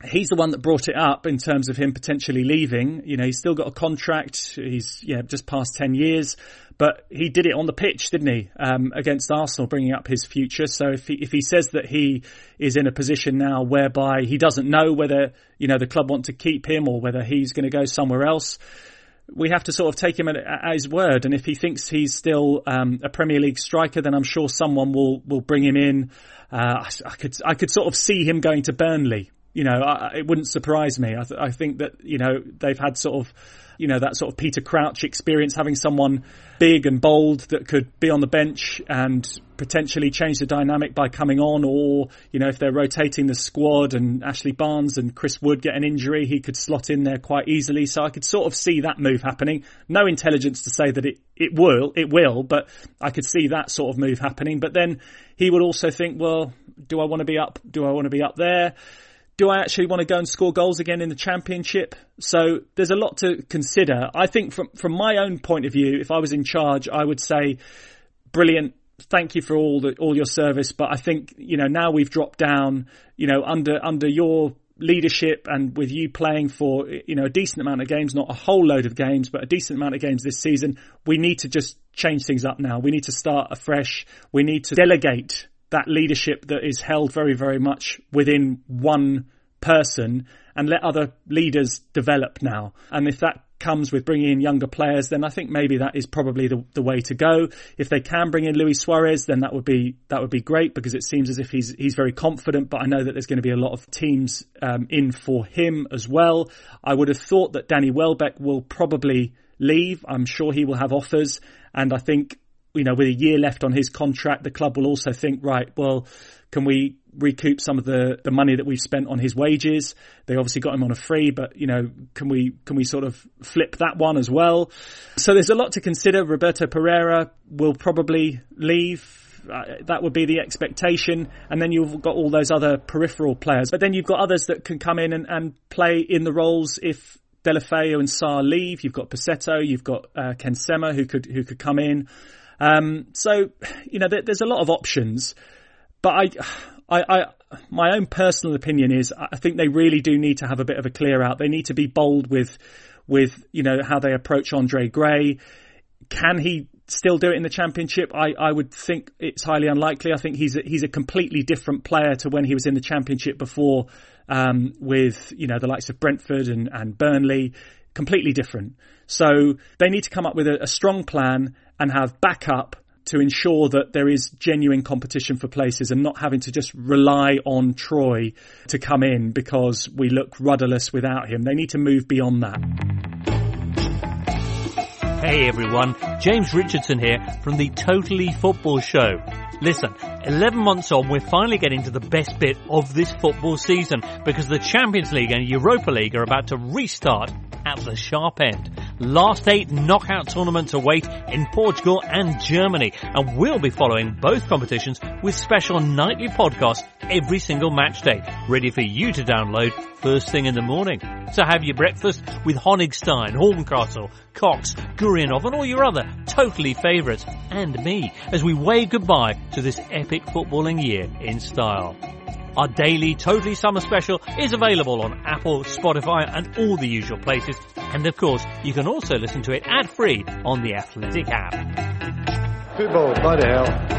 he's the one that brought it up in terms of him potentially leaving. You know, he's still got a contract. He's yeah just past ten years, but he did it on the pitch, didn't he? Um, against Arsenal, bringing up his future. So if he if he says that he is in a position now whereby he doesn't know whether you know the club want to keep him or whether he's going to go somewhere else. We have to sort of take him at, at his word, and if he thinks he's still um, a Premier League striker, then I'm sure someone will will bring him in. Uh, I, I could I could sort of see him going to Burnley You know, I, it wouldn't surprise me. I, th- I think that you know they've had sort of you know, that sort of Peter Crouch experience, having someone big and bold that could be on the bench and potentially change the dynamic by coming on or, you know, if they're rotating the squad and Ashley Barnes and Chris Wood get an injury, he could slot in there quite easily. So I could sort of see that move happening. No intelligence to say that it, it will, it will, but I could see that sort of move happening. But then he would also think, well, do I want to be up? Do I want to be up there? Do I actually want to go and score goals again in the championship? So there's a lot to consider. I think from from my own point of view, if I was in charge, I would say, brilliant. Thank you for all the all your service, but I think you know now we've dropped down. You know under under your leadership and with you playing for you know a decent amount of games, not a whole load of games, but a decent amount of games this season, we need to just change things up now. We need to start afresh. We need to delegate that leadership that is held very, very much within one person and let other leaders develop now. And if that comes with bringing in younger players, then I think maybe that is probably the, the way to go. If they can bring in Luis Suarez, then that would be that would be great because it seems as if he's he's very confident. But I know that there's going to be a lot of teams um, in for him as well. I would have thought that Danny Welbeck will probably leave. I'm sure he will have offers, and I think you know, with a year left on his contract, the club will also think, right, well, can we recoup some of the, the money that we've spent on his wages? They obviously got him on a free, but you know, can we can we sort of flip that one as well? So there's a lot to consider. Roberto Pereira will probably leave. Uh, that would be the expectation. And then you've got all those other peripheral players. But then you've got others that can come in and, and play in the roles if Deulofeu and Sarr leave. You've got Pussetto, you've got uh, Ken Sema who could who could come in. Um, so, you know, there, there's a lot of options, but I, I, I, my own personal opinion is I think they really do need to have a bit of a clear out. They need to be bold with, with, you know, how they approach Andre Gray. Can he still do it in the championship? I, I would think it's highly unlikely. I think he's a, he's a completely different player to when he was in the championship before, um, with, you know, the likes of Brentford and, and Burnley. Completely different. So they need to come up with a, a strong plan and have backup to ensure that there is genuine competition for places and not having to just rely on Troy to come in because we look rudderless without him. They need to move beyond that. Hey everyone, James Richardson here from the Totally Football Show. Listen, 11 months on, we're finally getting to the best bit of this football season because the Champions League and Europa League are about to restart at the sharp end. Last eight knockout tournaments await in Portugal and Germany, and we'll be following both competitions with special nightly podcasts every single match day, ready for you to download first thing in the morning. So have your breakfast with Honigstein, Horncastle, Cox, Gurianov and all your other totally favourites and me as we wave goodbye to this epic footballing year in style. Our daily Totally Summer Special is available on Apple, Spotify and all the usual places. And of course, you can also listen to it ad free on the Athletic app. Football, by the hell.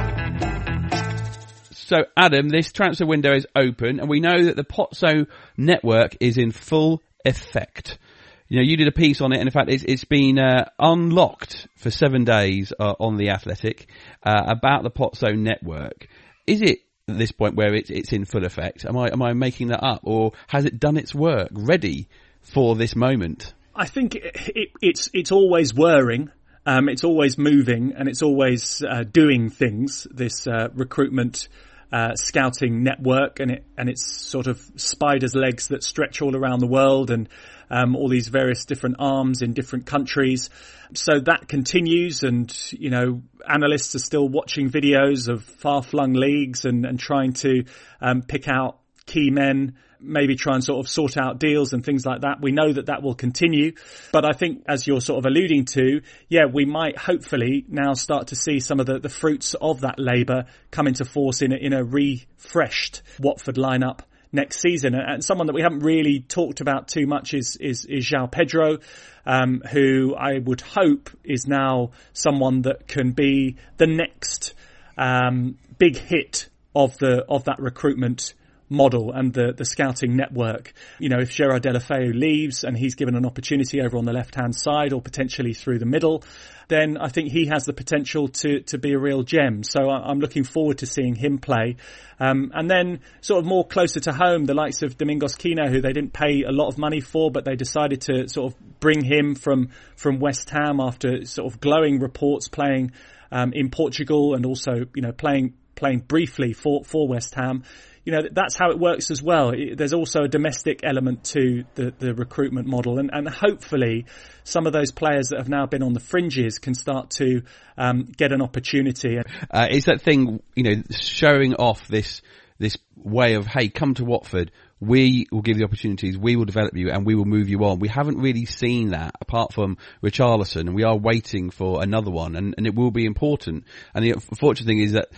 So, Adam, this transfer window is open, and we know that the Pozzo network is in full effect. You know, you did a piece on it, and in fact, it's, it's been uh, unlocked for seven days uh, on the Athletic uh, about the Pozzo network. Is it at this point where it's it's in full effect? Am I am I making that up, or has it done its work, ready for this moment? I think it, it, it's it's always whirring. Um, it's always moving and it's always uh, doing things. This uh, recruitment uh, scouting network and it and it's sort of spider's legs that stretch all around the world and um, all these various different arms in different countries. So that continues and, you know, analysts are still watching videos of far flung leagues and, and trying to um, pick out key men maybe try and sort of sort out deals and things like that. We know that that will continue, but I think as you're sort of alluding to, yeah, we might hopefully now start to see some of the, the fruits of that labour come into force in a, in a refreshed Watford lineup next season. And someone that we haven't really talked about too much is is, is João Pedro, um, who I would hope is now someone that can be the next um, big hit of the of that recruitment model and the, the scouting network. You know, if Gerard Deulofeu leaves and he's given an opportunity over on the left hand side or potentially through the middle, then I think he has the potential to, to be a real gem. So I'm looking forward to seeing him play. Um, and then sort of more closer to home, the likes of Domingos Quina, who they didn't pay a lot of money for, but they decided to sort of bring him from, from West Ham after sort of glowing reports playing, um, in Portugal and also, you know, playing, playing briefly for, for West Ham you know, that's how it works as well. There's also a domestic element to the, the recruitment model and, and hopefully some of those players that have now been on the fringes can start to um, get an opportunity. Uh, that thing, you know, showing off this, this way of, hey, come to Watford, we will give you opportunities, we will develop you, and we will move you on. We haven't really seen that apart from Richarlison, and we are waiting for another one, and, and it will be important. And the unfortunate thing is that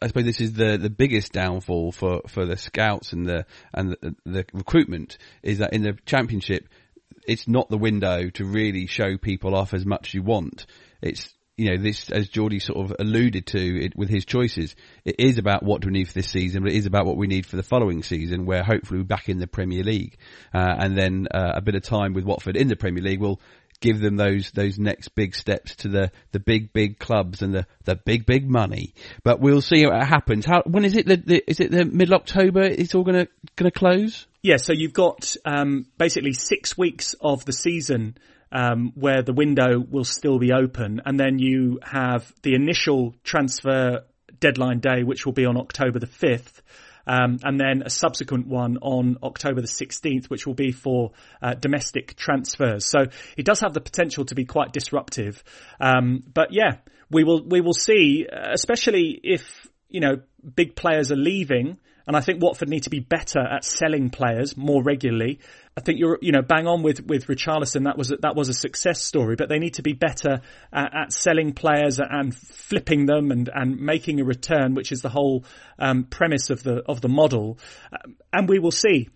I suppose this is the, the biggest downfall for, for the scouts and the and the, the recruitment is that in the championship, it's not the window to really show people off as much as you want. It's you know, this, as Geordie sort of alluded to it, with his choices, it is about what do we need for this season, but it is about what we need for the following season, where hopefully we're back in the Premier League, uh, and then uh, a bit of time with Watford in the Premier League will give them those those next big steps to the the big big clubs and the the big big money. But we'll see how it happens. How when is it? The, the is it the middle October? It's all gonna gonna close. Yeah. So you've got um, basically six weeks of the season um, where the window will still be open, and then you have the initial transfer deadline day, which will be on October the fifth. Um, and then a subsequent one on October the 16th, which will be for uh, domestic transfers. So it does have the potential to be quite disruptive. Um, but yeah, we will we will see, especially if you know big players are leaving. And I think Watford need to be better at selling players more regularly. I think you're, you know, bang on with, with Richarlison. That was, a, that was a success story, but they need to be better at, at selling players and flipping them and, and making a return, which is the whole, um, premise of the, of the model. and we will see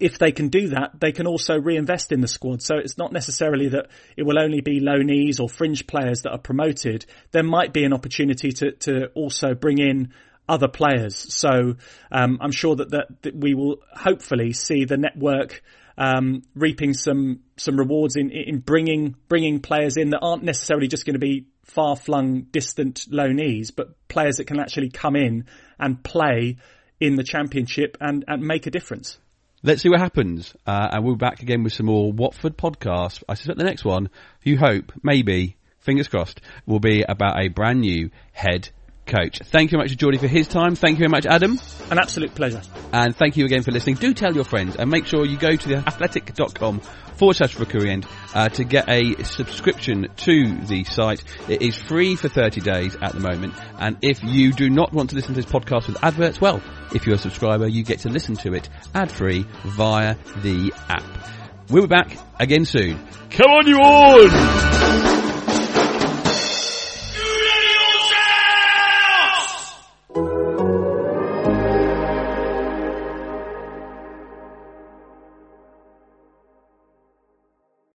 if they can do that, they can also reinvest in the squad. So it's not necessarily that it will only be loanees or fringe players that are promoted. There might be an opportunity to, to also bring in other players. So um, I'm sure that, that, that we will hopefully see the network um, reaping some some rewards in in bringing bringing players in that aren't necessarily just going to be far flung, distant loanees, but players that can actually come in and play in the championship and, and make a difference. Let's see what happens, uh, and we'll be back again with some more Watford podcasts. I suspect the next one, you hope, maybe, fingers crossed, will be about a brand new head coach. Thank you very much to Geordie for his time. Thank you very much, Adam. An absolute pleasure. And thank you again for listening. Do tell your friends and make sure you go to the athletic.com forward slash rookery end uh, to get a subscription to the site. It is free for 30 days at the moment. And if you do not want to listen to this podcast with adverts, well, if you're a subscriber, you get to listen to it ad free via the app. We'll be back again soon. Come on, you all!